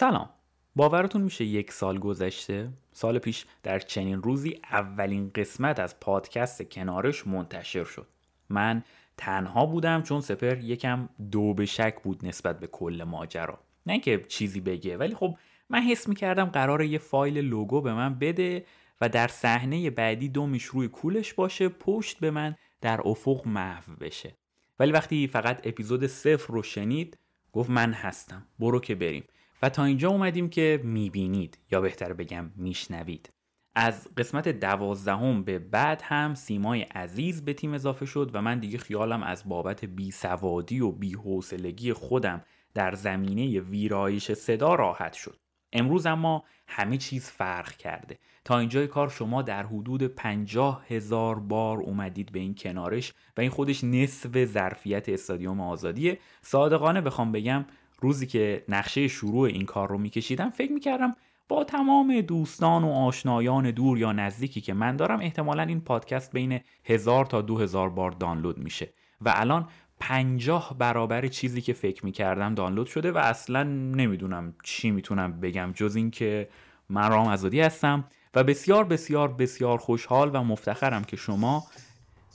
سلام. باورتون میشه یک سال گذشته؟ سال پیش در چنین روزی اولین قسمت از پادکست کنارش منتشر شد. من تنها بودم چون سپر یکم دو به شک بود نسبت به کل ماجرا. نه که چیزی بگه ولی خب من حس می‌کردم قرار یه فایل لوگو به من بده و در صحنه بعدی دومیش روی کولش باشه پشت به من در افق محو بشه. ولی وقتی فقط اپیزود صفر رو شنید گفت من هستم. برو که بریم. و تا اینجا اومدیم که می‌بینید یا بهتر بگم میشنوید. از قسمت دوازدهم به بعد هم سیمای عزیز به تیم اضافه شد و من دیگه خیالم از بابت بیسوادی و بیحوصلگی خودم در زمینه ویرایش صدا راحت شد. امروز اما همه چیز فرق کرده. تا اینجای کار شما در حدود پنجاه هزار بار اومدید به این کنارش و این خودش نصف ظرفیت استادیوم آزادیه. صادقانه بخوام بگم روزی که نقشه شروع این کار رو میکشیدم فکر می‌کردم با تمام دوستان و آشنایان دور یا نزدیکی که من دارم احتمالا این پادکست بین هزار تا دو هزار بار دانلود میشه. و الان پنجاه برابر چیزی که فکر می‌کردم دانلود شده و اصلا نمی‌دونم چی می‌تونم بگم جز اینکه من رام ازادی هستم و بسیار بسیار بسیار خوشحال و مفتخرم که شما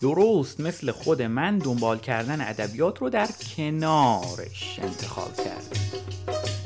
درست مثل خود من دنبال کردن ادبیات رو در کنارش انتخاب کردید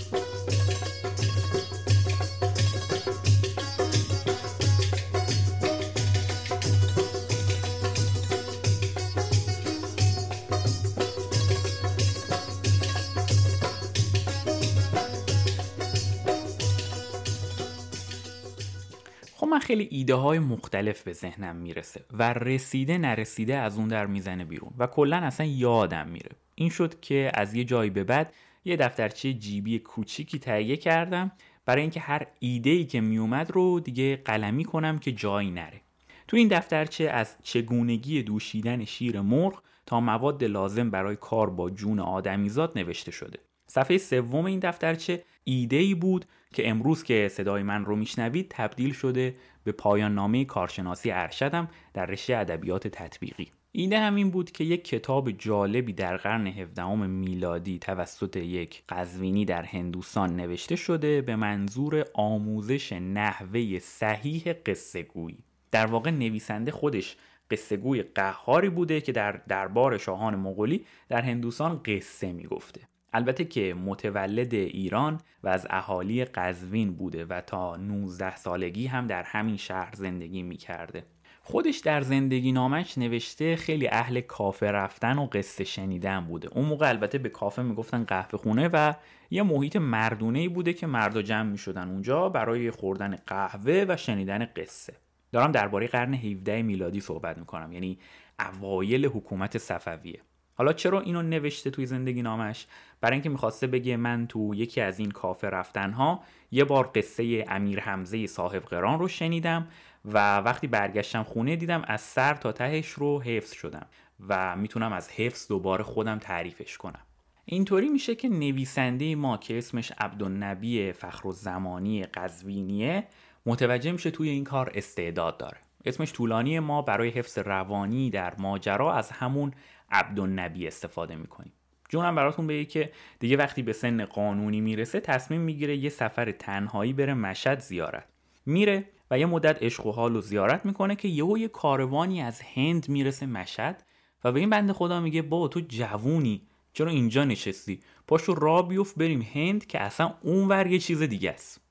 خیلی ایده های مختلف به ذهنم می‌رسه و رسیده نرسیده از اون در می‌زنه بیرون و کلا اصلا یادم میره. این شد که از یه جایی به بعد یه دفترچه جیبی کوچیکی تهیه کردم برای اینکه هر ایده ای که میومد رو دیگه قلمی کنم که جایی نره. تو این دفترچه از چگونگی دوشیدن شیر مرغ تا مواد لازم برای کار با جون آدمیزاد نوشته شده. صفحه سوم این دفترچه ایده ای بود که امروز که صدای من رو میشنوید تبدیل شده به پایان نامه کارشناسی ارشدم در رشته ادبیات تطبیقی. ایده همین بود که یک کتاب جالبی در قرن 17 میلادی توسط یک قزوینی در هندوستان نوشته شده به منظور آموزش نحوه صحیح قصه گویی. در واقع نویسنده خودش قصه گوی قهاری بوده که در دربار شاهان مغولی در هندوستان قصه می‌گفته. البته که متولد ایران و از اهالی قزوین بوده و تا 19 سالگی هم در همین شهر زندگی می کرده. خودش در زندگی نامش نوشته خیلی اهل کافه رفتن و قصه شنیدن بوده. اون موقع البته به کافه می‌گفتن قهوه خونه و یه محیط مردونه بوده که مردا جمع می شدن اونجا برای خوردن قهوه و شنیدن قصه. دارم درباره قرن 17 میلادی صحبت می‌کنم. یعنی اوایل حکومت صفویه. حالا چرا اینو نوشته توی زندگی نامش؟ برای اینکه می‌خواسته بگه من تو یکی از این کافه رفتنها یه بار قصه امیر حمزه صاحب قران رو شنیدم و وقتی برگشتم خونه دیدم از سر تا تهش رو حفظ شدم و می‌تونم از حفظ دوباره خودم تعریفش کنم. اینطوری میشه که نویسنده ما که اسمش عبدالنبی فخر و زمانی قزوینیه متوجه میشه توی این کار استعداد داره. اسمش طولانی ما برای حفظ روانی در ماجرا از همون عبدالنبی استفاده می‌کنیم. جونم براتون بگه که دیگه وقتی به سن قانونی می‌رسه تصمیم می‌گیره یه سفر تنهایی بره مشهد زیارت. میره و یه مدت عشق و حال و زیارت می‌کنه که یهو یه کاروانی از هند می‌رسه مشهد و به این بنده خدا میگه بابا تو جوونی چرا اینجا نشستی؟ پاشو را بیفت بریم هند که اصلا اونور یه چیز دیگه است.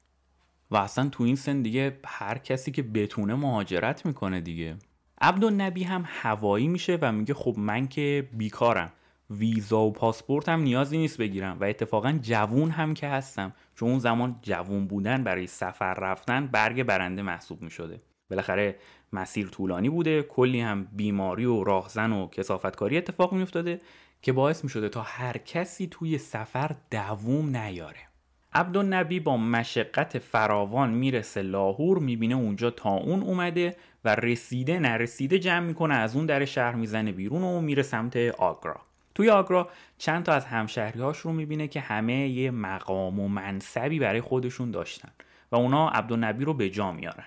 و اصلا تو این سن دیگه هر کسی که بتونه مهاجرت می‌کنه دیگه. عبدالنبی هم هوایی میشه و میگه خب من که بیکارم. ویزا و پاسپورت هم نیازی نیست بگیرم و اتفاقا جوون هم که هستم. چون اون زمان جوون بودن برای سفر رفتن برگ برنده محسوب می‌شده. بالاخره مسیر طولانی بوده کلی هم بیماری و راهزن و کسافتکاری اتفاق میافتاده که باعث می‌شده تا هر کسی توی سفر دووم نیاره. عبدالنبی با مشقت فراوان می‌رسه لاهور می‌بینه اونجا تا اون اومده و رسیده نرسیده جمع می‌کنه از اون در شهر می‌زنه بیرون و میره سمت آگرا. توی آگرا چند تا از همشهریهاش رو می‌بینه که همه یه مقام و منصبی برای خودشون داشتن و اونا عبدالنبی رو به جا میارن.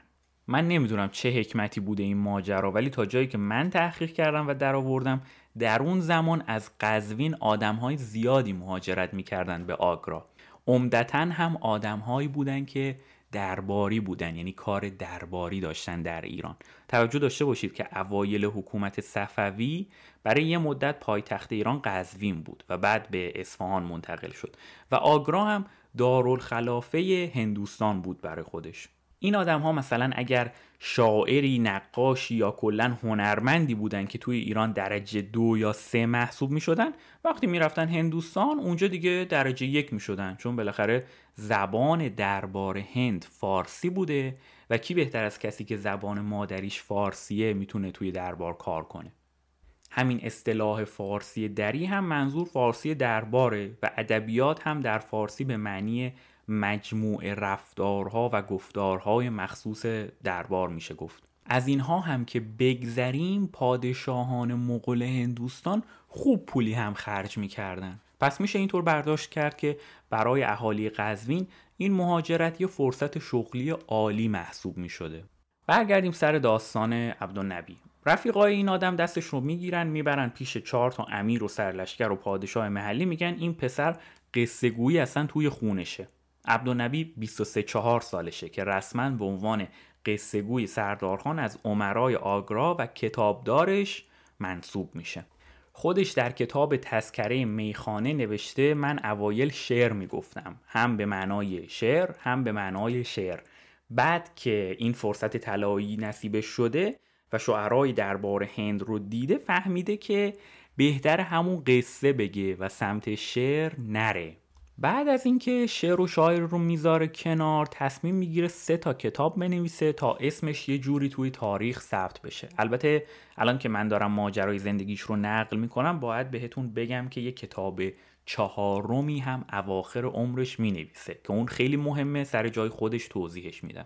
من نمی‌دونم چه حکمتی بوده این ماجرا ولی تا جایی که من تحقیق کردم و درآوردم در اون زمان از قزوین آدمهای زیادی مهاجرت می‌کردن به آگرا. عمدتا هم آدمهایی بودن که درباری بودن یعنی کار درباری داشتن در ایران. توجه داشته باشید که اوایل حکومت صفوی برای یه مدت پایتخت ایران قزوین بود و بعد به اصفهان منتقل شد. و آگرا هم دارالخلافه هندوستان بود برای خودش. این آدم ها مثلا اگر شاعری نقاشی یا کلا هنرمندی بودن که توی ایران درجه دو یا سه محسوب می شدن وقتی می رفتن هندوستان اونجا دیگه درجه یک می شدن چون بالاخره زبان دربار هند فارسی بوده و کی بهتر از کسی که زبان مادریش فارسیه می‌تونه توی دربار کار کنه؟ همین اصطلاح فارسی دری هم منظور فارسی درباره و ادبیات هم در فارسی به معنی مجموع رفتارها و گفتارهای مخصوص دربار میشه گفت. از اینها هم که بگذریم پادشاهان مغول هندوستان خوب پولی هم خرج می‌کردن. پس میشه اینطور برداشت کرد که برای اهالی قزوین این مهاجرت یه فرصت شغلی عالی محسوب می‌شده. برگردیم سر داستان عبدالنبی. رفیقای این آدم دستش رو می‌گیرن می‌برن پیش چهار تا امیر و سرلشکر و پادشاه محلی. میگن این پسر قصه گویی اصلا توی خونشه. عبدالنبی 23 4 سالشه که رسما به عنوان قصه گوی سردارخان از عمرای آگرا و کتابدارش منصوب میشه. خودش در کتاب تذکره میخانه نوشته من اوایل شعر می‌گفتم. هم به معنای شعر هم به معنای شعر. بعد که این فرصت طلایی نصیبش شده و شعرهای دربار هند رو دیده فهمیده که بهتر همون قصه بگه و سمت شعر نره. بعد از اینکه شعر و شاعر رو می‌ذاره کنار تصمیم می‌گیره سه تا کتاب بنویسه تا اسمش یه جوری توی تاریخ ثبت بشه. البته الان که من دارم ماجرای زندگیش رو نقل می‌کنم باید بهتون بگم که یه کتاب چهارمی هم اواخر عمرش می‌نویسه که اون خیلی مهمه سر جای خودش توضیحش میدم.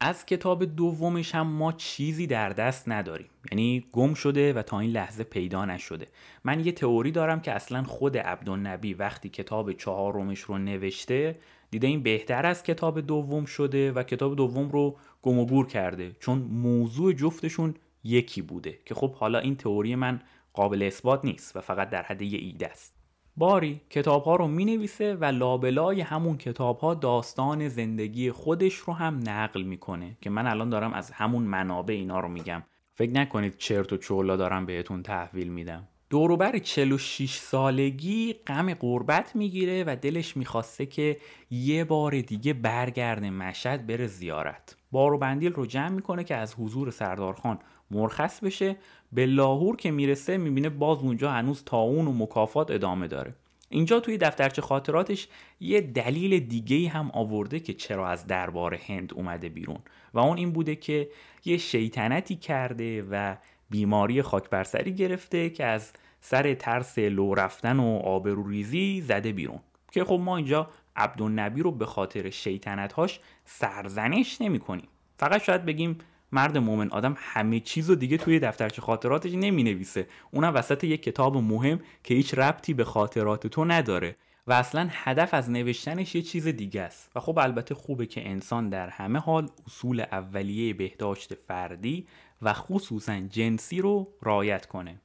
از کتاب دومش هم ما چیزی در دست نداریم. یعنی گم شده و تا این لحظه پیدا نشده. من یه تئوری دارم که اصلا خود عبدالنبی وقتی کتاب چهارمش رو نوشته دیده این بهتر از کتاب دوم شده و کتاب دوم رو گم و گور کرده. چون موضوع جفتشون یکی بوده. که خب حالا این تئوری من قابل اثبات نیست و فقط در حد یه ایده است. باری کتاب ها رو می نویسه و لابلای همون کتاب ها داستان زندگی خودش رو هم نقل می‌کنه که من الان دارم از همون منابع اینا رو میگم. فکر نکنید چرت و چولا دارم بهتون تحویل میدم. دوروبر 46 سالگی غم قربت می‌گیره و دلش می‌خواسته که یه بار دیگه برگرده مشهد بره زیارت. بارو بندیل رو جمع می‌کنه که از حضور سردارخان مرخص بشه به لاهور که می‌رسه می‌بینه باز اونجا هنوز تاون و مکافات ادامه داره. اینجا توی دفترچه خاطراتش یه دلیل دیگه هم آورده که چرا از دربار هند اومده بیرون. و اون این بوده که یه شیطنتی کرده و بیماری خاکبرسری گرفته که از سر ترس لو رفتن و آبروریزی زده بیرون. که خب ما اینجا عبدالنبی رو به خاطر شیطنتهاش سرزنش نمی کنیم فقط شاید بگیم مرد مومن آدم همه چیز و دیگه توی دفترچه خاطراتش نمی نویسه اونم وسط یک کتاب مهم که هیچ ربطی به خاطرات تو نداره و اصلا هدف از نوشتنش یه چیز دیگه است. و خب البته خوبه که انسان در همه حال اصول اولیه بهداشت فردی و خصوصا جنسی رو رعایت کنه.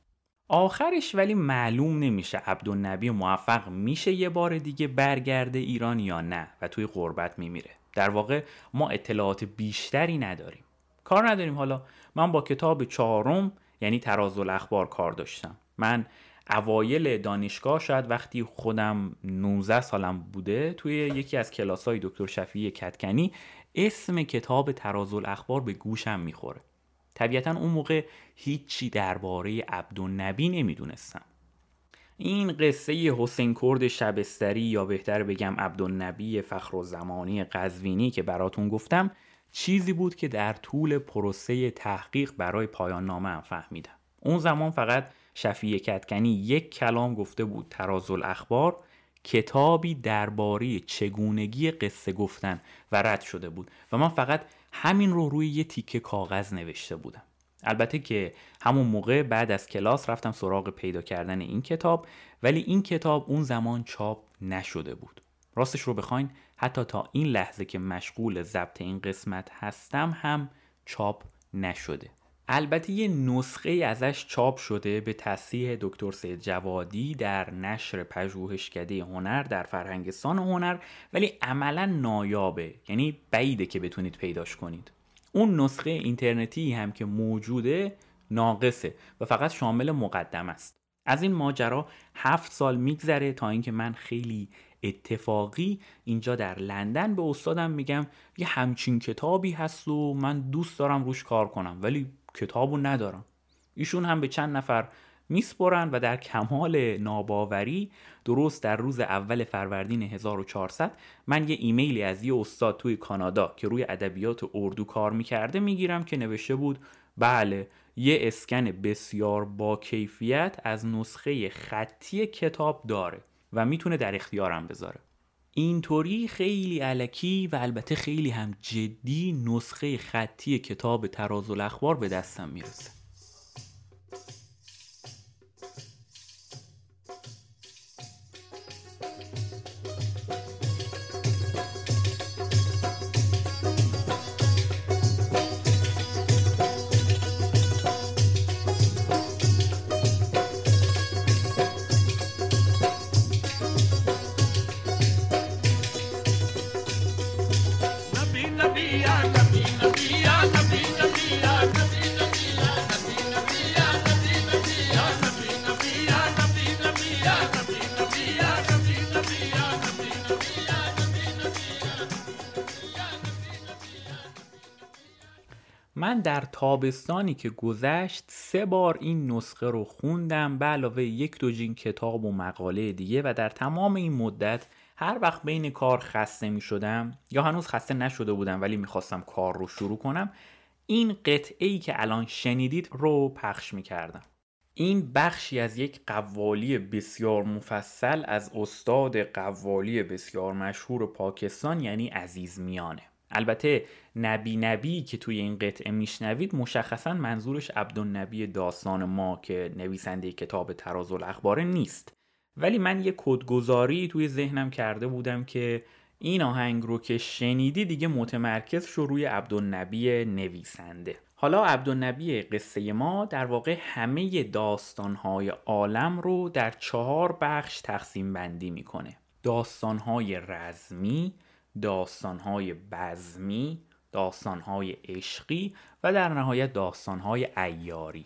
آخرش ولی معلوم نمیشه عبدالنبی موفق میشه یه بار دیگه برگرده ایران یا نه و توی غربت میمیره. در واقع ما اطلاعات بیشتری نداریم. کار نداریم. حالا من با کتاب چهارم یعنی تراز الاخبار کار داشتم. من اوایل دانشگاه شاید وقتی خودم 19 سالم بوده توی یکی از کلاس های دکتر شفیعی کتکنی اسم کتاب تراز الاخبار به گوشم می‌خوره. طبیعتا اون موقع هیچی درباره عبدالنبی نمی‌دونستم. این قصه حسین کرد شبستری یا بهتر بگم عبدالنبی فخر و زمانی قزوینی که براتون گفتم چیزی بود که در طول پروسه تحقیق برای پایان نامه هم فهمیدم. اون زمان فقط شفیع کتکنی یک کلام گفته بود تراز الاخبار کتابی درباره چگونگی قصه گفتن و رد شده بود و من فقط همین رو روی یه تیکه کاغذ نوشته بودم. البته که همون موقع بعد از کلاس رفتم سراغ پیدا کردن این کتاب ولی این کتاب اون زمان چاپ نشده بود. راستش رو بخواین حتی تا این لحظه که مشغول ضبط این قسمت هستم هم چاپ نشده. البته یه نسخه ازش چاپ شده به تصحیح دکتر سید جوادی در نشر پژوهشکده هنر در فرهنگستان هنر ولی عملا نایابه. یعنی بعیده که بتونید پیداش کنید. اون نسخه اینترنتی هم که موجوده ناقصه و فقط شامل مقدم است. از این ماجرا هفت سال میگذره تا اینکه من خیلی اتفاقی اینجا در لندن به استادم میگم یه همچین کتابی هست و من دوست دارم روش کار کنم ولی کتابو ندارم. ایشون هم به چند نفر میسپرن و در کمال ناباوری درست در روز اول فروردین 1400 من یه ایمیلی از یه استاد توی کانادا که روی ادبیات اردو کار می‌کرده می‌گیرم که نوشته بود بله یه اسکن بسیار با کیفیت از نسخه خطی کتاب داره. و می‌تونه در اختیارم بذاره. اینطوری خیلی علکی و البته خیلی هم جدی نسخه خطی کتاب تراز الاخبار به دستم می‌رسه. من در تابستانی که گذشت سه بار این نسخه رو خوندم به علاوه یک دو جین کتاب و مقاله دیگه و در تمام این مدت هر وقت بین کار خسته می شدم یا هنوز خسته نشده بودم ولی می‌خواستم کار رو شروع کنم این قطعه ای که الان شنیدید رو پخش می کردم. این بخشی از یک قوالی بسیار مفصل از استاد قوالی بسیار مشهور پاکستان یعنی عزیز میانه البته نبی نبی که توی این قطعه میشنوید مشخصا منظورش عبدالنبی داستان ما که نویسنده کتاب تراز الاخبار نیست. ولی من یه کدگذاری توی ذهنم کرده بودم که این آهنگ رو که شنیدی دیگه متمرکز شو روی عبدالنبی نویسنده. حالا عبدالنبی قصه ما در واقع همه داستانهای عالم رو در چهار بخش تقسیم بندی می‌کنه. داستانهای رزمی، داستانهای بزمی، داستانهای عشقی و در نهایت داستانهای ایاری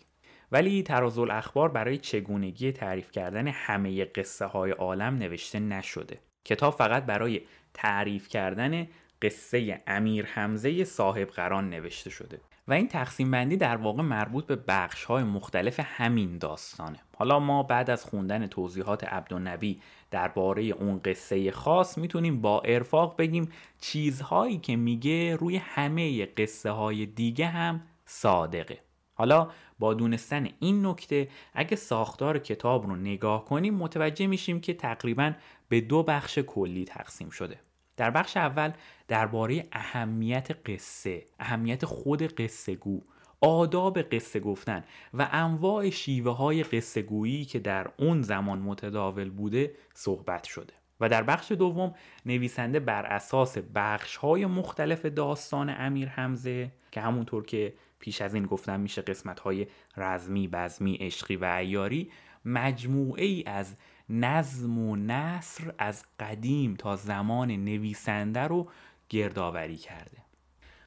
ولی تراز الاخبار برای چگونگی تعریف کردن همه قصه های عالم نوشته نشده کتاب فقط برای تعریف کردن قصه امیر حمزه صاحب قران نوشته شده. و این تقسیم بندی در واقع مربوط به بخش های مختلف همین داستانه. حالا ما بعد از خوندن توضیحات عبدالنبی درباره اون قصه خاص می‌تونیم با ارفاق بگیم چیزهایی که میگه روی همه قصه های دیگه هم صادقه. حالا با دونستن این نکته اگه ساختار کتاب رو نگاه کنیم متوجه میشیم که تقریبا به دو بخش کلی تقسیم شده. در بخش اول درباره اهمیت قصه اهمیت خود قصه گو آداب قصه گفتن و انواع شیوه های قصه گویی که در اون زمان متداول بوده صحبت شده. و در بخش دوم نویسنده بر اساس بخش های مختلف داستان امیر حمزه که همونطور که پیش از این گفتم میشه قسمت های رزمی، بزمی، عشقی و ایاری مجموعه ای از نظم و نصر از قدیم تا زمان نویسنده رو گردآوری کرده.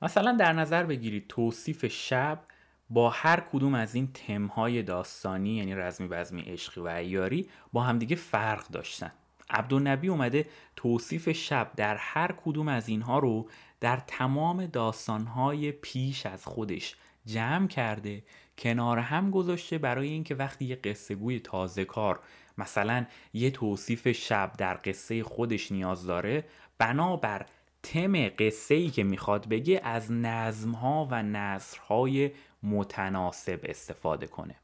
مثلا در نظر بگیرید توصیف شب با هر کدوم از این تمهای داستانی یعنی رزمی بزمی عشقی و ایاری با همدیگه فرق داشتن. عبدالنبی اومده توصیف شب در هر کدوم از اینها رو در تمام داستانهای پیش از خودش جمع کرده کنار هم گذاشته برای اینکه وقتی یه قصه گوی تازه کار مثلا یه توصیف شب در قصه خودش نیاز داره بنابر تم قصه ای که می‌خواد بگه از نظمها و نصرهای متناسب استفاده کنه.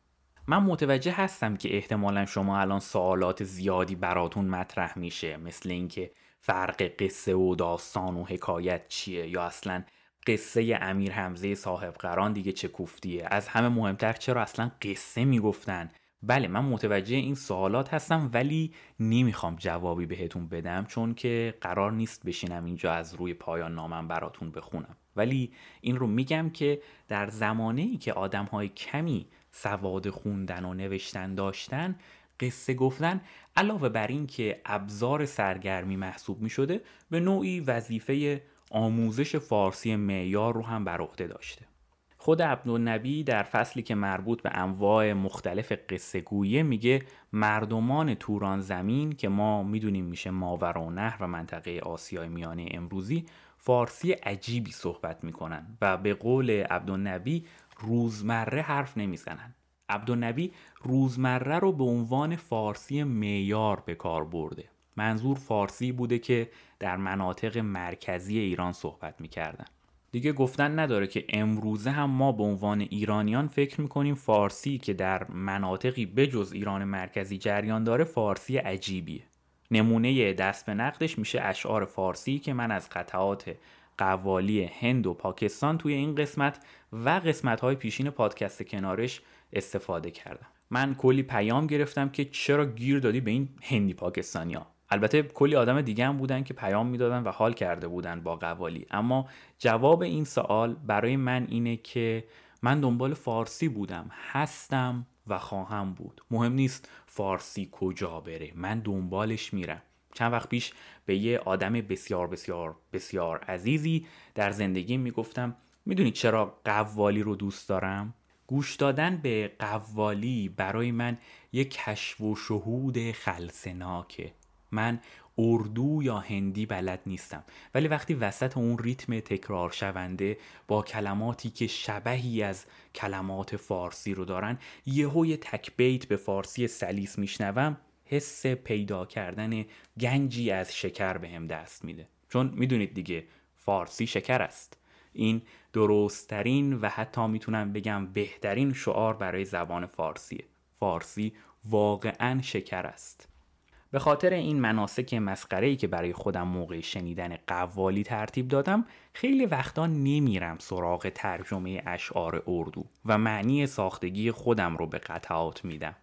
من متوجه هستم که احتمالا شما الان سوالات زیادی براتون مطرح میشه مثل اینکه فرق قصه و داستان و حکایت چیه یا اصلا قصه امیر حمزه صاحب قران دیگه چه کوفتیه. از همه مهمتر چرا اصلا قصه می‌گفتن؟ بله من متوجه این سوالات هستم ولی نمی‌خوام جوابی بهتون بدم چون که قرار نیست بشینم اینجا از روی پایان نامم براتون بخونم. ولی این رو میگم که در زمانه ای که آدم های کمی سواد خوندن و نوشتن داشتن قصه گفتن علاوه بر این که ابزار سرگرمی محسوب می شده به نوعی وظیفه آموزش فارسی معیار رو هم بر عهده داشته. خود عبدالنبی در فصلی که مربوط به انواع مختلف قصه گویه میگه مردمان توران زمین که ما می‌دونیم میشه ماور و نهر و منطقه آسیای میانه امروزی فارسی عجیبی صحبت می‌کنن و به قول عبدالنبی روزمره حرف نمی‌زنن. عبدالنبی روزمره رو به عنوان فارسی معیار به کار برده. منظور فارسی بوده که در مناطق مرکزی ایران صحبت می‌کردن. دیگه گفتن نداره که امروزه هم ما به عنوان ایرانیان فکر می‌کنیم فارسی که در مناطقی بجز ایران مرکزی جریان داره فارسی عجیبیه. نمونه دست به نقدش میشه اشعار فارسی که من از قطعات قوالی هند و پاکستان توی این قسمت و قسمت های پیشین پادکست کنارش استفاده کردم. من کلی پیام گرفتم که چرا گیر دادی به این هندی پاکستانیا البته کلی آدم دیگه هم بودن که پیام می‌دادن و حال کرده بودن با قوالی. اما جواب این سوال برای من اینه که من دنبال فارسی بودم هستم و خواهم بود. مهم نیست فارسی کجا بره من دنبالش میرم. چند وقت پیش به یه آدم بسیار بسیار بسیار عزیزی در زندگی می‌گفتم می‌دونی چرا قوالی رو دوست دارم؟ گوش دادن به قوالی برای من یک کشف و شهود خلصناکه. من اردو یا هندی بلد نیستم. ولی وقتی وسط اون ریتم تکرار شونده با کلماتی که شبهی از کلمات فارسی رو دارن یهو یه تک بیت به فارسی سلیس میشنوم حس پیدا کردن گنجی از شکر به دست میده. چون می‌دونید دیگه فارسی شکر است. این درستترین و حتی می‌تونم بگم بهترین شعار برای زبان فارسیه. فارسی واقعا شکر است. به خاطر این مناسک مسخره که برای خودم موقع شنیدن قوالی ترتیب دادم خیلی وقتا نمیرم سراغ ترجمه اشعار اردو و معنی ساختگی خودم رو به قطعات میدم.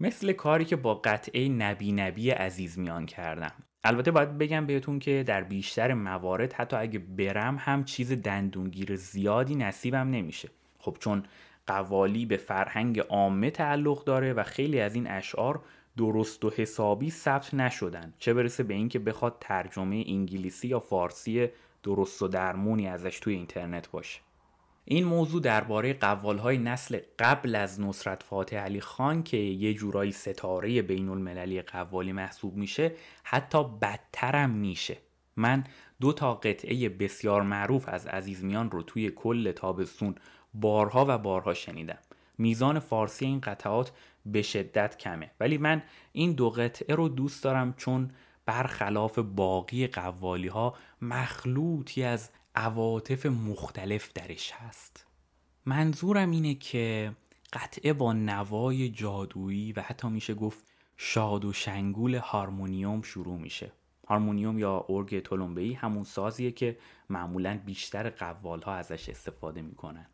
مثل کاری که با قطعه نبی نبی عزیز میان کردم. البته باید بگم بهتون که در بیشتر موارد حتی اگه برم هم چیز دندونگیر زیادی نصیبم نمیشه. خب چون قوالی به فرهنگ عامه تعلق داره و خیلی از این اشعار درست و حسابی ثبت نشدن چه برسه به اینکه بخواد ترجمه انگلیسی یا فارسی درست و درمونی ازش توی اینترنت باشه. این موضوع درباره قوالهای نسل قبل از نصرت فاتح علی خان که یه جورایی ستاره بین المللی قوالی محسوب میشه حتی بدترم میشه. من دو تا قطعه بسیار معروف از عزیزمیان رو توی کل تابستون بارها و بارها شنیدم. میزان فارسی این قطعات به شدت کمه. ولی من این دو قطعه رو دوست دارم چون برخلاف باقی قوالی ها مخلوطی از عواطف مختلف درش هست. منظورم اینه که قطعه با نوای جادویی و حتی میشه گفت شاد و شنگول هارمونیوم شروع میشه. هارمونیوم یا ارگ تولومبهی همون سازیه که معمولا بیشتر قوال ها ازش استفاده می‌کنن.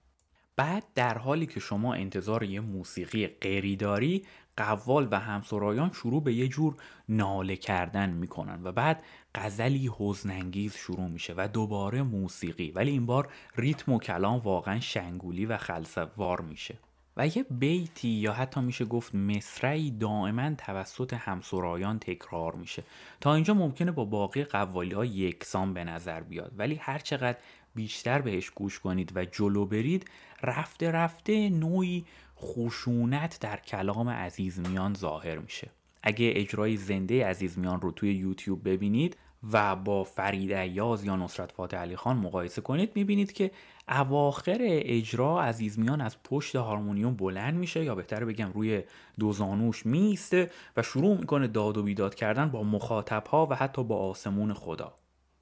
بعد در حالی که شما انتظار یه موسیقی غیری داری قوال و همسرایان شروع به یه جور ناله کردن می‌کنن و بعد غزلی حزنانگیز شروع میشه و دوباره موسیقی. ولی این بار ریتم و کلام واقعا شنگولی و خلصوار میشه. و یه بیتی یا حتی میشه گفت مصرعی دائما توسط همسرایان تکرار میشه. تا اینجا ممکنه با باقی قوالی ها یکسان به نظر بیاد. ولی هر چقدر بیشتر بهش گوش کنید و جلو برید رفته رفته نوعی خشونت در کلام عزیز میان ظاهر میشه. اگه اجرای زنده عزیز میان رو توی یوتیوب ببینید و با فرید ایاز یا نصرت فاتح علی خان مقایسه کنید می‌بینید که اواخر اجرا عزیزمیان از پشت هارمونیوم بلند میشه. یا بهتر بگم روی دو زانوش میسته و شروع می‌کنه داد و بیداد کردن با مخاطب ها و حتی با آسمون خدا.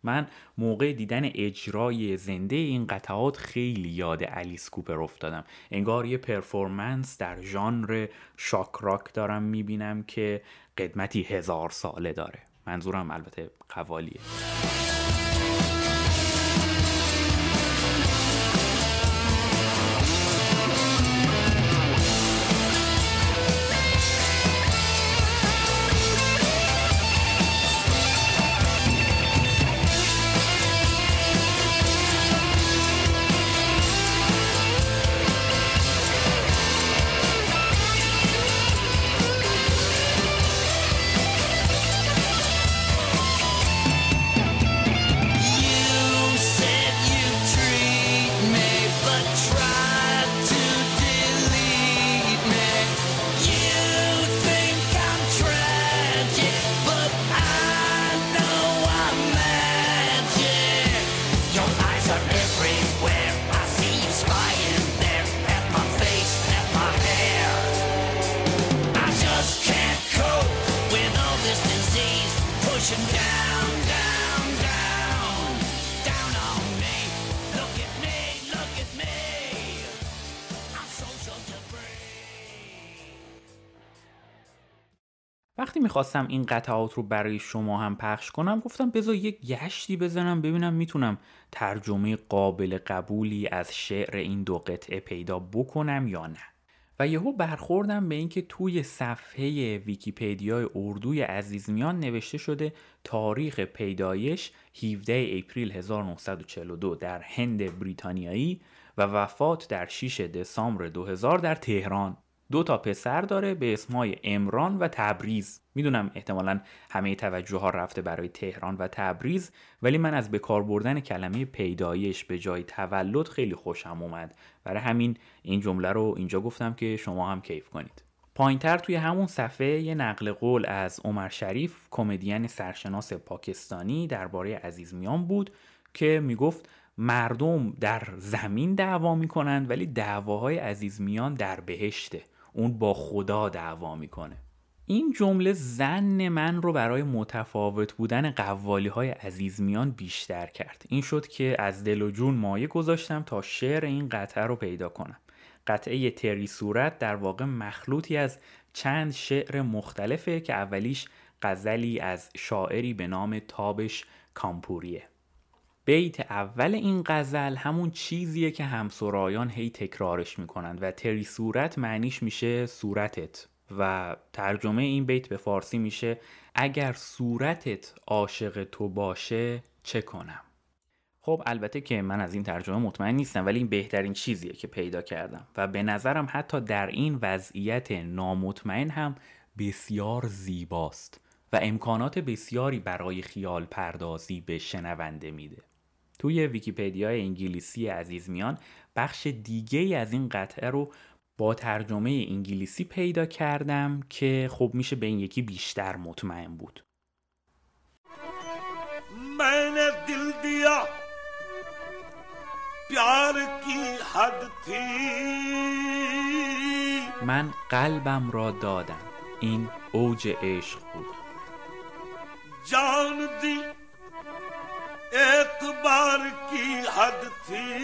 من موقع دیدن اجرای زنده این قطعات خیلی یاد الیس کوپر افتادم. انگار یه پرفورمنس در ژانر شاک راک دارم می‌بینم که قدمتی هزار ساله داره. منظورم البته قوالیه. می‌خواستم این قطعات رو برای شما هم پخش کنم گفتم بذار یک گشتی بزنم ببینم می‌تونم ترجمه قابل قبولی از شعر این دو قطعه پیدا بکنم یا نه. و یهو برخوردم به اینکه توی صفحه ویکیپدیای اردوی عزیزمیان نوشته شده تاریخ پیدایش 17 اپریل 1942 در هند بریتانیایی و وفات در 6 دسامبر 2000 در تهران. دو تا پسر داره به اسمای امران و تبریز. می‌دونم احتمالا همه توجه ها رفته برای تهران و تبریز ولی من از بکار بردن کلمه پیدایش به جای تولد خیلی خوشم اومد. برای همین این جمله رو اینجا گفتم که شما هم کیف کنید. پایینتر توی همون صفحه یه نقل قول از عمر شریف کمدین سرشناس پاکستانی درباره عزیز میان بود که می‌گفت مردم در زمین دعوا می‌کنند ولی دعواهای عزیز میان در بهشته. اون با خدا دعوا می‌کنه. این جمله زن من رو برای متفاوت بودن قوالی های عزیزمیان بیشتر کرد. این شد که از دل و جون مایه گذاشتم تا شعر این قطعه رو پیدا کنم. قطعه تری صورت در واقع مخلوطی از چند شعر مختلفه که اولیش غزلی از شاعری به نام تابش کامپوریه. بیت اول این غزل همون چیزیه که همسرایان هی تکرارش می‌کنند و تری صورت معنیش میشه صورتت و ترجمه این بیت به فارسی میشه اگر صورتت عاشق تو باشه چه کنم؟ خب البته که من از این ترجمه مطمئن نیستم ولی این بهترین چیزیه که پیدا کردم و به نظرم حتی در این وضعیت نامطمئن هم بسیار زیباست و امکانات بسیاری برای خیال پردازی به شنونده میده. توی ویکیپدیای انگلیسی عزیزمیان بخش دیگه ای از این قطعه رو با ترجمه انگلیسی پیدا کردم که خب میشه به این یکی بیشتر مطمئن بود. من دل دیا پیار کی حد من قلبم را دادم این اوج عشق بود. جان دی اعتبار کی حد تھی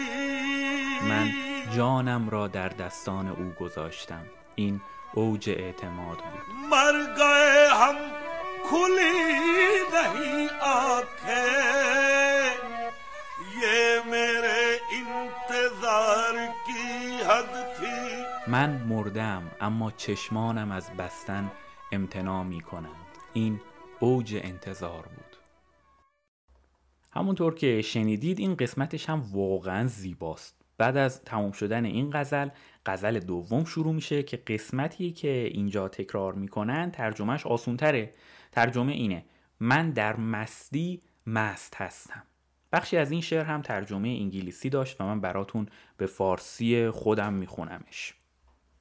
من جانم را در دستان او گذاشتم. این اوج اعتماد بود. مر گئے هم کھلی نہیں آنکھیں۔ یہ میرے انتظار کی حد تھی۔ من مردم اما چشمانم از بستن امتناع می کنند. این اوج انتظار بود. همونطور که شنیدید این قسمتش هم واقعا زیباست. بعد از تمام شدن این غزل غزل دوم شروع میشه که قسمتی که اینجا تکرار می‌کنن ترجمهش آسونتره. ترجمه اینه من در مستی مست هستم. بخشی از این شعر هم ترجمه انگلیسی داشت و من براتون به فارسی خودم میخونمش.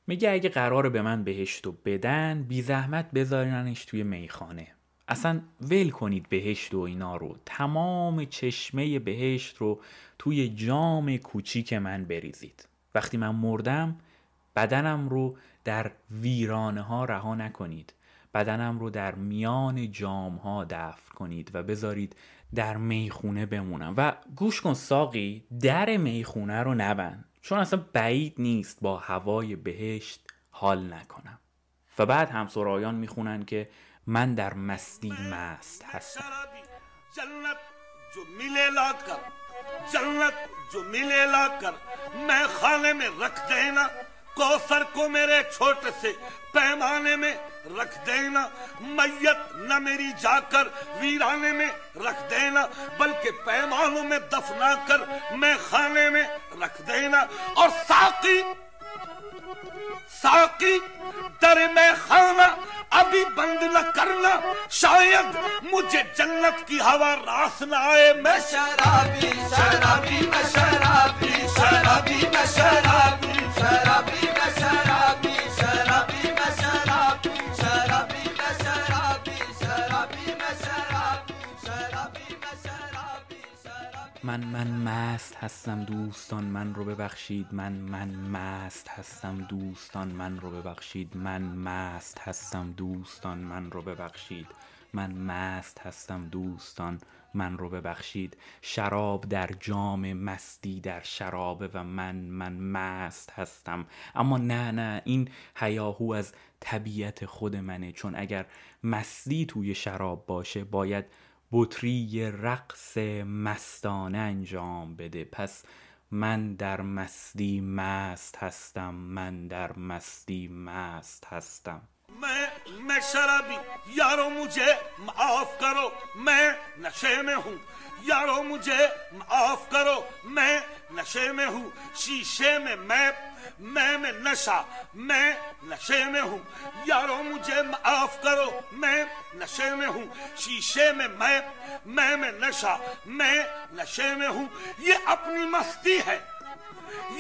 میگه اگه قرار به من بهشتو بدن بی زحمت بذاریننش توی میخانه. اصلا ول کنید بهشت و اینا رو. تمام چشمه بهشت رو توی جام کوچیک من بریزید. وقتی من مردم بدنم رو در ویرانه ها رها نکنید. بدنم رو در میان جام ها دفن کنید و بذارید در می‌خونه بمونم. و گوش کن ساقی در می‌خونه رو نبند. چون اصلا بعید نیست با هوای بهشت حال نکنم. و بعد همسرایان می‌خونن که من در مستی مست هستم. جنت جو ملے لا کر، جنت جو ملے لا کر، میں خانے میں رکھ دینا، کوثر کو میرے چھوٹے سے پیمانے میں رکھ دینا، میت نہ میری جا کر ویرانے میں رکھ دینا، بلکہ پیمانوں میں دفنا کر میں خانے میں رکھ دینا، اور ساقی ساقی در میں خانہ ابھی بند نہ کرنا۔ شاید مجھے جنت کی ہوا راس نہ آئے۔ میں شرابی شرابی، میں شرابی شرابی، میں شرابی شرابی شرابی۔ من من مست هستم دوستان من رو ببخشید. من من مست هستم دوستان من رو ببخشید. من مست هستم دوستان من رو ببخشید. من مست هستم دوستان من رو ببخشید. شراب در جام مستی در شرابه و من من مست هستم. اما نه نه این هیاهو از طبیعت خود منه. چون اگر مستی توی شراب باشه باید بطری رقص مستانه انجام بده. پس من در مستی مست هستم من در مستی مست هستم. میں میں شرابی. یارو مجھے معاف کرو. میں نشے میں ہوں. یارو مجھے معاف کرو. میں نشے میں ہوں. شیشے میں میں میں میں نشہ. میں نشے میں ہوں. یارو مجھے معاف کرو. میں نشے میں ہوں. شیشے میں میں میں میں نشہ. میں نشے میں ہوں. یہ اپنی مستی ہے.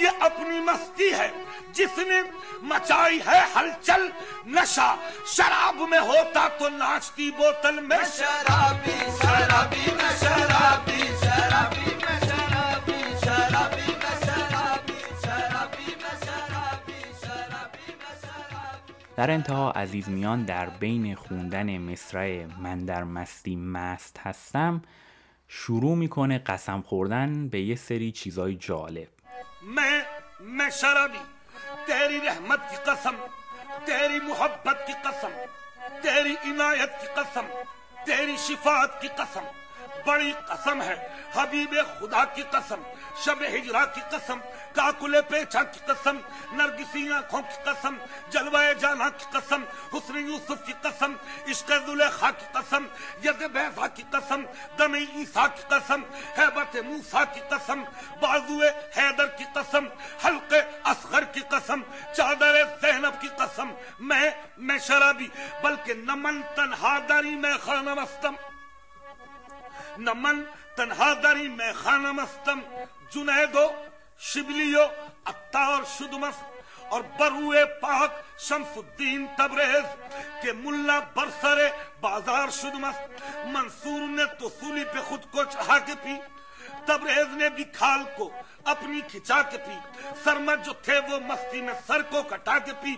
ये अपनी मस्ती है जिसने मचाई है हलचल नशा शराब में होता तो नाचती बोतल में शराबी शराबी में शराबी शराबी में शराबी शराबी में शराबी शराबी में शराबी शराबी में शराबी در انتها عزیز میان در بین خوندن مصرع من در مستی مست هستم شروع میکنه قسم خوردن به یه سری چیزای جالب میں میں شرابی، تیری رحمت کی قسم، تیری محبت کی قسم، تیری عنایت کی قسم، تیری شفاعت کی قسم۔ بڑی قسم ہے حبیب خدا کی قسم شب ہجرا کی قسم کاکل پیچھا کی قسم نرگسی آنکھوں کی قسم جلوہ جانا کی قسم حسن یوسف کی قسم عشق زلیخا کی قسم ید بحثا کی قسم دم عیسیٰ کی قسم حیبت موسیٰ کی قسم بازو حیدر کی قسم حلق اصغر کی قسم چادر زینب کی قسم میں میں شرابی بلکہ نمن تنہا داری میں خانم استم نه من تنها در این میخانه مستم، جنید و شبلی و عطار شد مست اور به روی پاک شمس الدین تبریز که ملا بر سر بازار شد مست منصور نے تو سولی پہ خود کو چڑھا کے پی، تبریز نے بھی کھال کو اپنی کھچا کے پی۔ سرمد جو تھے وہ مستی میں سر کو کٹا کے پی۔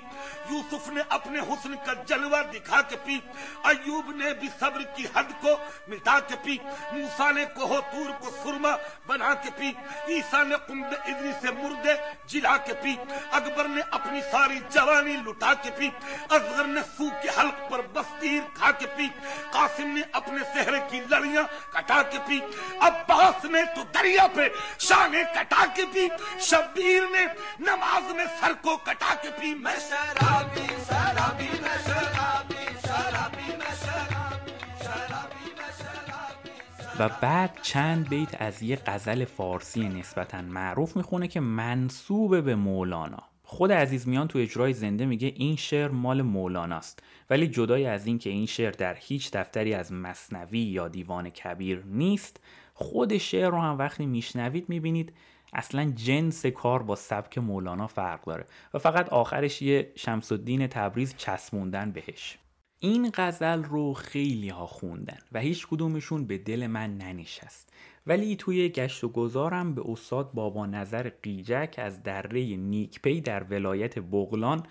یوسف نے اپنے حسن کا جلوہ دکھا کے پی۔ ایوب نے بھی صبر کی حد کو مٹا کے پی۔ موسیٰ نے کوہ طور کو سرمہ بنا کے پی۔ عیسیٰ نے قم باذنی سے مردے جلا کے پی۔ اکبر نے اپنی ساری جوانی لٹا کے پی۔ اصغر نے سو کے حلق پر بس تیر کھا کے پی۔ قاسم نے اپنے سہرے کی لڑیاں کٹا کے پی۔ عباس نے تو دریا پہ شانے کٹا कटा के पी शब्बीर ने नमाज में सर को कटा के पी मैं शराबी शराबी मैं शराबी शराबी मैं शराबी शराबी मैं शराबी و بعد چند بیت از یه غزل فارسی نسبتا معروف میخونه که منصوب به مولانا خود عزیز میان تو اجرای زنده میگه این شعر مال مولاناست ولی جدای از این که این شعر در هیچ دفتری از مصنوی یا دیوان کبیر نیست خود شعر رو هم وقتی میشنوید میبینید اصلا جنس کار با سبک مولانا فرق داره و فقط آخرش یه شمس الدین تبریز چسبوندن بهش. این غزل رو خیلی ها خوندن و هیچ کدومشون به دل من ننشست. ولی توی گشت و گذارم به استاد بابا نظر قیجک از دره نیکپی در ولایت بغلان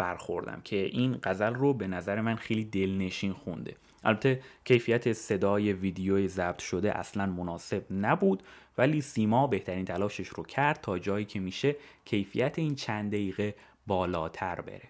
برخوردم که این غزل رو به نظر من خیلی دلنشین خونده. البته کیفیت صدای ویدیوی ضبط شده اصلا مناسب نبود ولی سیما بهترین تلاشش رو کرد تا جایی که میشه کیفیت این چند دقیقه بالاتر بره.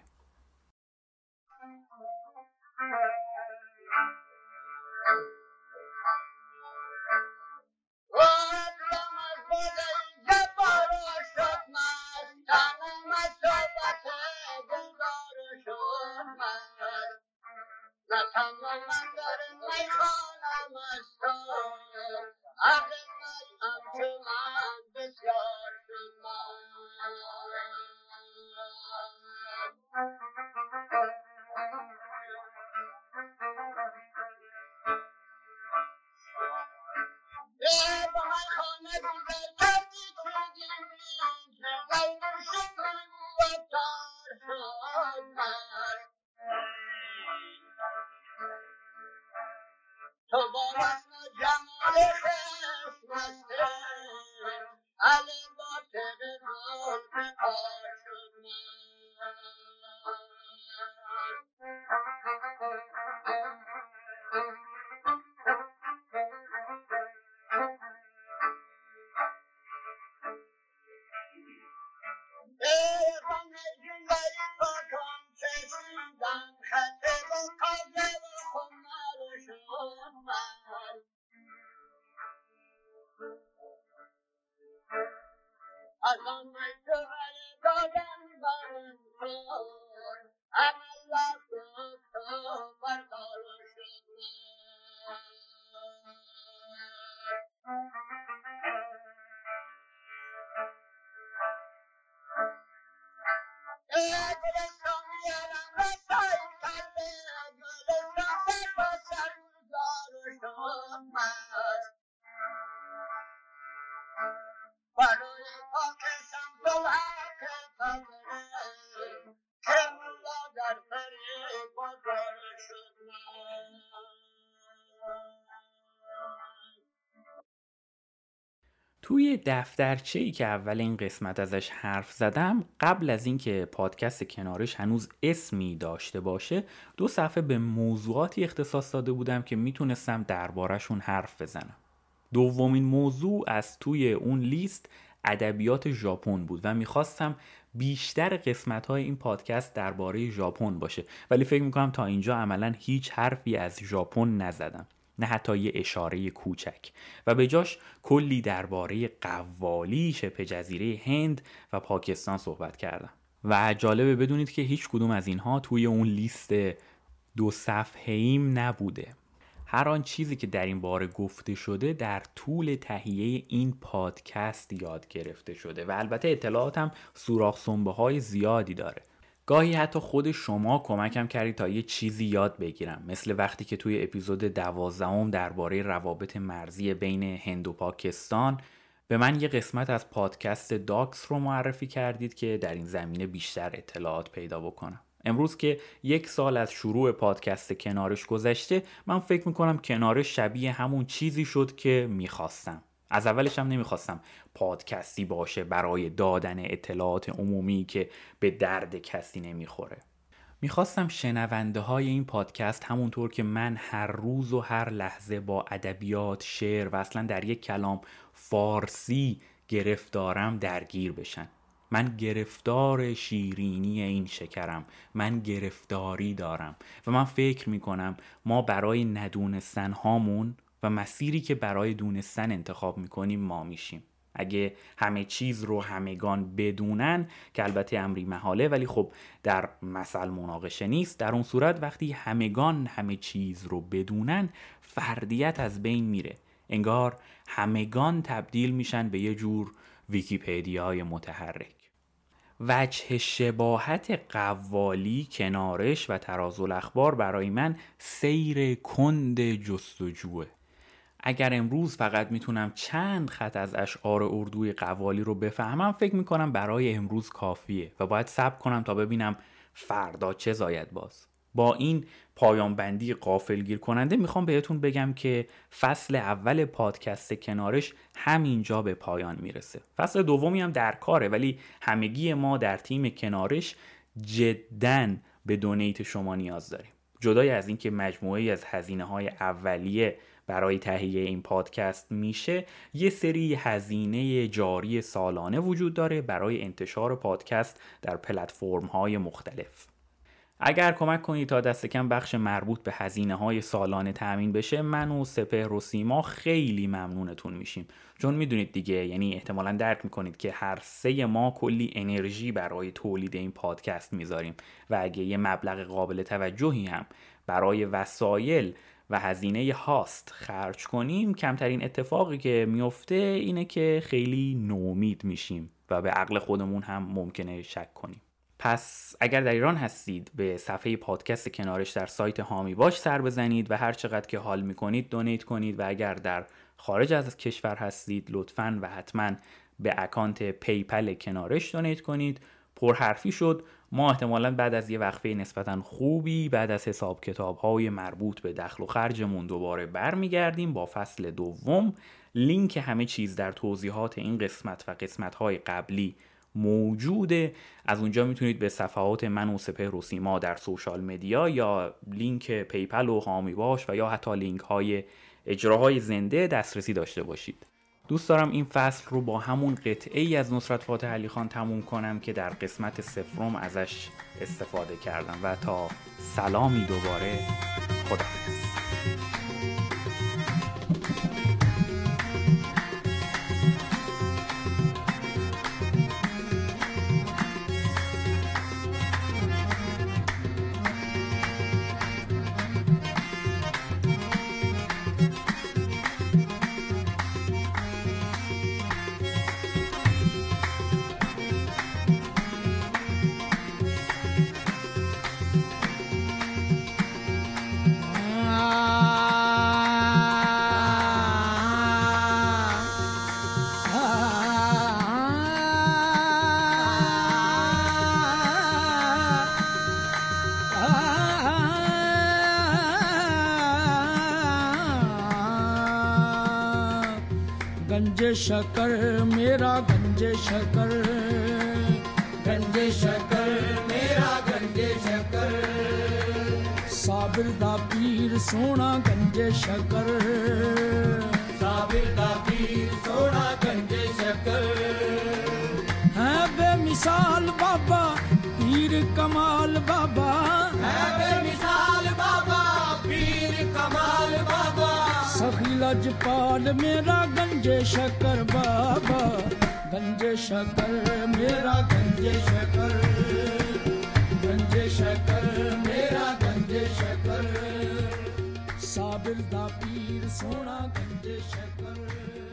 Thank you. توی دفترچه ای که اول این قسمت ازش حرف زدم قبل از اینکه پادکست کنارش هنوز اسمی داشته باشه دو صفحه به موضوعاتی اختصاص داده بودم که می‌تونستم دربارهشون حرف بزنم. دومین موضوع از توی اون لیست ادبیات ژاپن بود و می‌خواستم بیشتر قسمت های این پادکست درباره ژاپن باشه. ولی فکر می‌کنم تا اینجا عملا هیچ حرفی از ژاپن نزدم. نه حتی یه اشاره کوچک. و به جاش کلی درباره قوالی شبه جزیره هند و پاکستان صحبت کردم. و جالبه بدونید که هیچ کدوم از اینها توی اون لیست دو صفحه ایم نبوده. هر آن چیزی که در این باره گفته شده در طول تهیه این پادکست یاد گرفته شده. و البته اطلاعاتم سوراخ سنبه های زیادی داره. گاهی حتی خود شما کمکم کردید تا یه چیزی یاد بگیرم. مثل وقتی که توی اپیزود دوازدهم درباره روابط مرزی بین هند و پاکستان به من یه قسمت از پادکست داکس رو معرفی کردید که در این زمینه بیشتر اطلاعات پیدا بکنم. امروز که یک سال از شروع پادکست کنارش گذشته من فکر می‌کنم کنارش شبیه همون چیزی شد که می‌خواستم. از اولش هم نمی‌خواستم پادکستی باشه برای دادن اطلاعات عمومی که به درد کسی نمی‌خوره. می‌خواستم شنونده های این پادکست همونطور که من هر روز و هر لحظه با ادبیات شعر و اصلا در یک کلام فارسی گرفتارم درگیر بشن. من گرفتار شیرینی این شکرم. من گرفتاری دارم. و من فکر می‌کنم ما برای ندونستن هامون و مسیری که برای دونستن انتخاب می‌کنیم ما میشیم. اگه همه چیز رو همگان بدونن که البته امری محاله ولی خب در مثل مناقشه نیست. در اون صورت وقتی همگان همه چیز رو بدونن فردیت از بین میره. انگار همگان تبدیل میشن به یه جور ویکیپیدیای متحرک. وجه شباهت قوالی کنارش و طراز الاخبار برای من سیر کند جستجوه. اگر امروز فقط می‌تونم چند خط از اشعار اردوی قوالی رو بفهمم فکر می‌کنم برای امروز کافیه و باید صبر کنم تا ببینم فردا چه زاید باز. با این پایان بندی قافلگیر کننده می‌خوام بهتون بگم که فصل اول پادکست کنارش همینجا به پایان می‌رسه. فصل دومی هم در کاره ولی همگی ما در تیم کنارش جدا به دونیت شما نیاز داریم. جدای از اینکه مجموعه از هزینه های اولیه برای تهیه این پادکست میشه. یه سری هزینه جاری سالانه وجود داره برای انتشار پادکست در پلتفرم های مختلف. اگر کمک کنید تا دست کم بخش مربوط به هزینه های سالانه تأمین بشه من و سپهر و سیما خیلی ممنونتون میشیم. چون می‌دونید دیگه یعنی احتمالا درک می‌کنید که هر سه ما کلی انرژی برای تولید این پادکست می‌ذاریم. و اگه یه مبلغ قابل توجهی هم برای وسایل و هزینه هاست خرج کنیم کمترین اتفاقی که میفته اینه که خیلی نومید میشیم و به عقل خودمون هم ممکنه شک کنیم. پس اگر در ایران هستید به صفحه پادکست کنارش در سایت حامی باش سر بزنید و هر چقدر که حال می‌کنید donate کنید و اگر در خارج از کشور هستید لطفا و حتما به اکانت PayPal کنارش donate کنید. پرحرفی شد. ما احتمالا بعد از یه وقفه نسبتا خوبی بعد از حساب کتاب های مربوط به دخل و خرجمون دوباره برمیگردیم با فصل دوم. لینک همه چیز در توضیحات این قسمت و قسمت های قبلی موجوده. از اونجا می‌تونید به صفحات من و سپهر و سیما در social media یا لینک PayPal و حامی باش و یا حتی لینک های اجراهای زنده دسترسی داشته باشید. دوست دارم این فصل رو با همون قطعه ای از نصرت فاتح علی خان تموم کنم که در قسمت سفرم ازش استفاده کردم. و تا سلامی دوباره خدافظ ਗੰਜੇ ਸ਼ਕਰ, ਮੇਰਾ ਗੰਜੇ ਸ਼ਕਰ। ਗੰਜੇ ਸ਼ਕਰ, ਮੇਰਾ ਗੰਜੇ ਸ਼ਕਰ। ਸਾਬਰ ਦਾ ਪੀਰ, ਸੋਹਣਾ ਗੰਜੇ ਸ਼ਕਰ। ਸਾਬਰ ਦਾ ਪੀਰ, ਸੋਹਣਾ ਗੰਜੇ ਸ਼ਕਰ। ਹੈ ਬੇਮਿਸਾਲ ਬਾਬਾ, ਪੀਰ ਕਮਾਲ ਬਾਬਾ। ਹੈ ਬੇਮਿਸਾਲ ਬਾਬਾ, ਪੀਰ ਕਮਾਲ ਬਾਬਾ। ਸਖੀ ਲਜਪਾਲ, ਮੇਰਾ ਗੰਜੇ ਸ਼ਕਰ ਬਾਬਾ, ਗੰਜੇ ਸ਼ਕਰ, ਮੇਰਾ ਗੰਜੇ ਸ਼ਕਰ। ਗੰਜੇ ਸ਼ਕਰ, ਮੇਰਾ ਗੰਜੇ ਸ਼ਕਰ। ਸਾਬਰ ਦਾ ਪੀਰ ਸੋਹਣਾ ਗੰਜੇ ਸ਼ਕਰ।